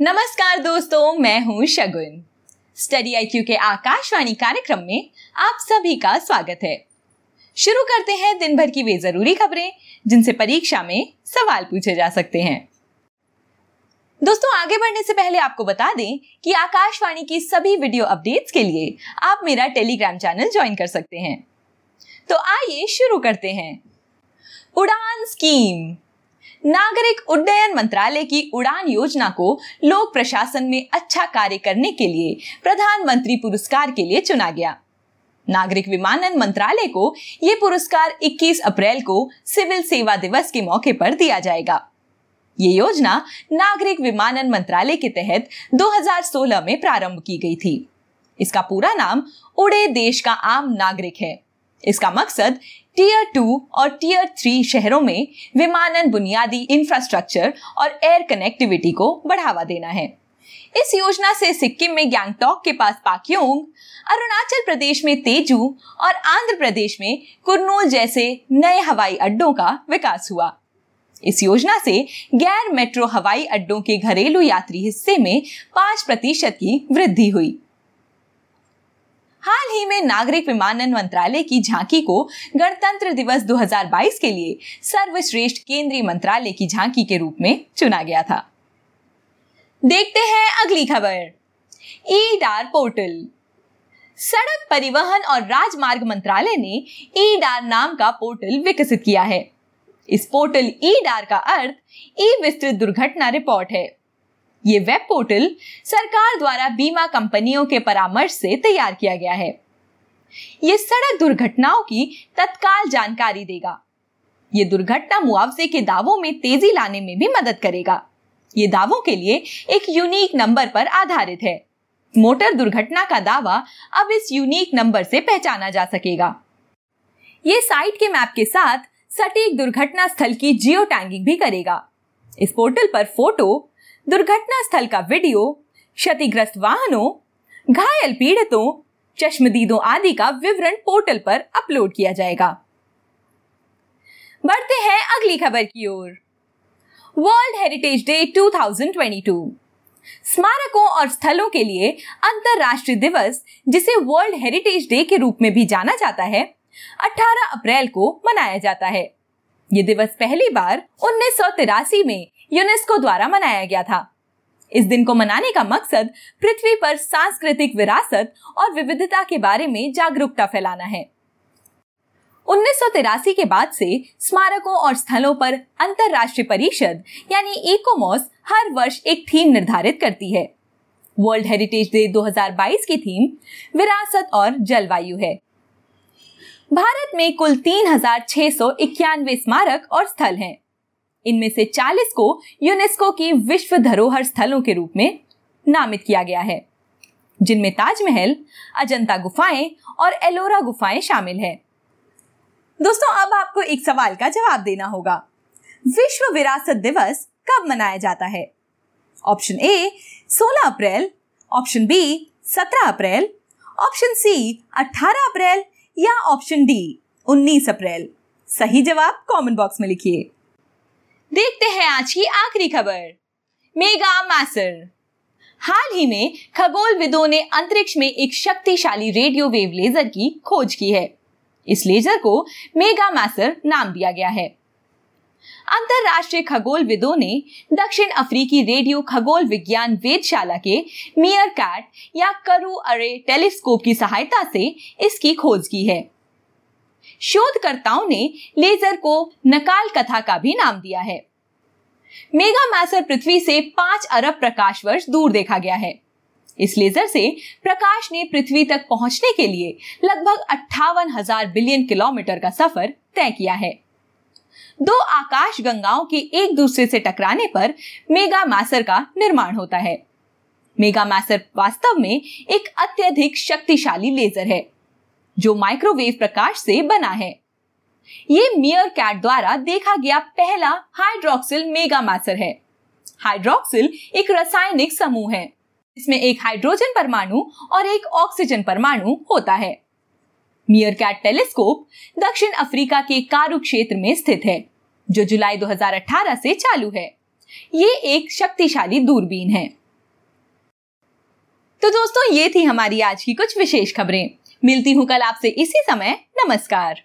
नमस्कार दोस्तों, मैं हूँ शगुन। स्टडी आई क्यू के आकाशवाणी कार्यक्रम में आप सभी का स्वागत है। शुरू करते हैं दिन भर की वे ज़रूरी खबरें, जिनसे परीक्षा में सवाल पूछे जा सकते हैं। दोस्तों, आगे बढ़ने से पहले आपको बता दें कि आकाशवाणी की सभी वीडियो अपडेट्स के लिए आप मेरा टेलीग्राम चैनल ज्वाइन कर सकते हैं। तो आइए शुरू करते हैं। उड़ान स्कीम। नागरिक उड्डयन मंत्रालय की उड़ान योजना को लोक प्रशासन में अच्छा कार्य करने के लिए प्रधानमंत्री पुरस्कार के लिए चुना गया। नागरिक विमानन मंत्रालय को ये पुरस्कार 21 अप्रैल को सिविल सेवा दिवस के मौके पर दिया जाएगा। ये योजना नागरिक विमानन मंत्रालय के तहत 2016 में प्रारंभ की गई थी। इसका पूरा नाम उड़े देश का आम नागरिक है। इसका मकसद टीयर टू और टीयर थ्री शहरों में विमानन बुनियादी इंफ्रास्ट्रक्चर और एयर कनेक्टिविटी को बढ़ावा देना है। इस योजना से सिक्किम में गैंगटॉक के पास पाक्योंग अरुणाचल प्रदेश में तेजू और आंध्र प्रदेश में कुर्नूल जैसे नए हवाई अड्डों का विकास हुआ। इस योजना से गैर मेट्रो हवाई अड्डों के घरेलू यात्री हिस्से में पाँच प्रतिशत की वृद्धि हुई। हाल ही में नागरिक विमानन मंत्रालय की झांकी को गणतंत्र दिवस 2022 के लिए सर्वश्रेष्ठ केंद्रीय मंत्रालय की झांकी के रूप में चुना गया था। देखते हैं अगली खबर। E DAR portal. सड़क परिवहन और राजमार्ग मंत्रालय ने ई डार नाम का पोर्टल विकसित किया है। इस पोर्टल ई डार का अर्थ ई विस्तृत दुर्घटना रिपोर्ट है। ये वेब पोर्टल सरकार द्वारा बीमा कंपनियों के परामर्श से तैयार किया गया है। ये सड़क दुर्घटनाओं की तत्काल जानकारी देगा। ये दुर्घटना मुआवजे के दावों में तेज़ी लाने में भी मदद करेगा। ये दावों के लिए एक यूनिक नंबर पर आधारित है। मोटर दुर्घटना का दावा अब इस यूनिक नंबर से पहचाना जा सकेगा। ये साइट के मैप के साथ सटीक दुर्घटना स्थल की जियो टैगिंग भी करेगा। इस पोर्टल पर फ़ोटो दुर्घटना स्थल का वीडियो, क्षतिग्रस्त वाहनों, घायल पीड़ितों, चश्मदीदों आदि का विवरण पोर्टल पर अपलोड किया जाएगा। बढ़ते हैं अगली खबर की ओर। वर्ल्ड हेरिटेज डे 2022 स्मारकों और स्थलों के लिए अंतरराष्ट्रीय दिवस, जिसे वर्ल्ड हेरिटेज डे के रूप में भी जाना जाता है 18 अप्रैल को मनाया जाता है। ये दिवस पहली बार उन्नीस सौ तिरासी में यूनेस्को द्वारा मनाया गया था। इस दिन को मनाने का मकसद पृथ्वी पर सांस्कृतिक विरासत और विविधता के बारे में जागरूकता फैलाना है। उन्नीस सौ तिरासी के बाद से स्मारकों और स्थलों पर अंतरराष्ट्रीय परिषद, यानी इकोमॉस हर वर्ष एक थीम निर्धारित करती है। वर्ल्ड हेरिटेज डे 2022 की थीम, विरासत और जलवायु है। भारत में कुल तीन हज़ार छह सौ इक्यानवे स्मारक और स्थल हैं। इनमें से 40 को यूनेस्को की विश्व धरोहर स्थलों के रूप में नामित किया गया है, जिनमें ताजमहल, अजंता गुफाएँ और एलोरा गुफाएँ शामिल है। दोस्तों, अब आपको एक सवाल का जवाब देना होगा। विश्व विरासत दिवस कब मनाया जाता है? ऑप्शन ए 16 अप्रैल, ऑप्शन बी 17 अप्रैल, ऑप्शन सी 18 अप्रैल या ऑप्शन डी 19 अप्रैल। सही जवाब कमेंट बॉक्स में लिखिए। हैं आज की आखिरी खबर। मेगा मैसर। हाल ही में खगोल विदों ने अंतरिक्ष में एक शक्तिशाली रेडियो वेव लेजर की खोज की है। इस लेजर को मेगा मैसर नाम दिया गया है। अंतरराष्ट्रीय खगोल विदों ने दक्षिण अफ्रीकी रेडियो खगोल विज्ञान वेदशाला के मियर कैट या करु अरे टेलीस्कोप की सहायता से इसकी खोज की है। शोधकर्ताओं ने लेजर को नकाल कथा का भी नाम दिया है। मेगा मैसर पृथ्वी से पाँच अरब प्रकाश वर्ष दूर देखा गया है। इस लेजर से प्रकाश ने पृथ्वी तक पहुँचने के लिए लगभग अट्ठावन हज़ार बिलियन किलोमीटर का सफ़र तय किया है। दो आकाश गंगाओं के एक दूसरे से टकराने पर मेगा मैसर का निर्माण होता है। मेगा मैसर वास्तव में एक अत्यधिक शक्तिशाली लेजर है, जो माइक्रोवेव प्रकाश से बना है। ये मियर कैट द्वारा देखा गया पहला हाइड्रोक्सिल मेगा मैसर है। हाइड्रोक्सिल एक रासायनिक समूह है। इसमें एक हाइड्रोजन परमाणु और एक ऑक्सीजन परमाणु होता है। मियर कैट टेलीस्कोप दक्षिण अफ्रीका के कारू क्षेत्र में स्थित है, जो जुलाई 2018 से चालू है। ये एक शक्तिशाली दूरबीन है। तो दोस्तों, ये थी हमारी आज की कुछ विशेष खबरें। मिलती हूँ कल आपसे इसी समय। नमस्कार।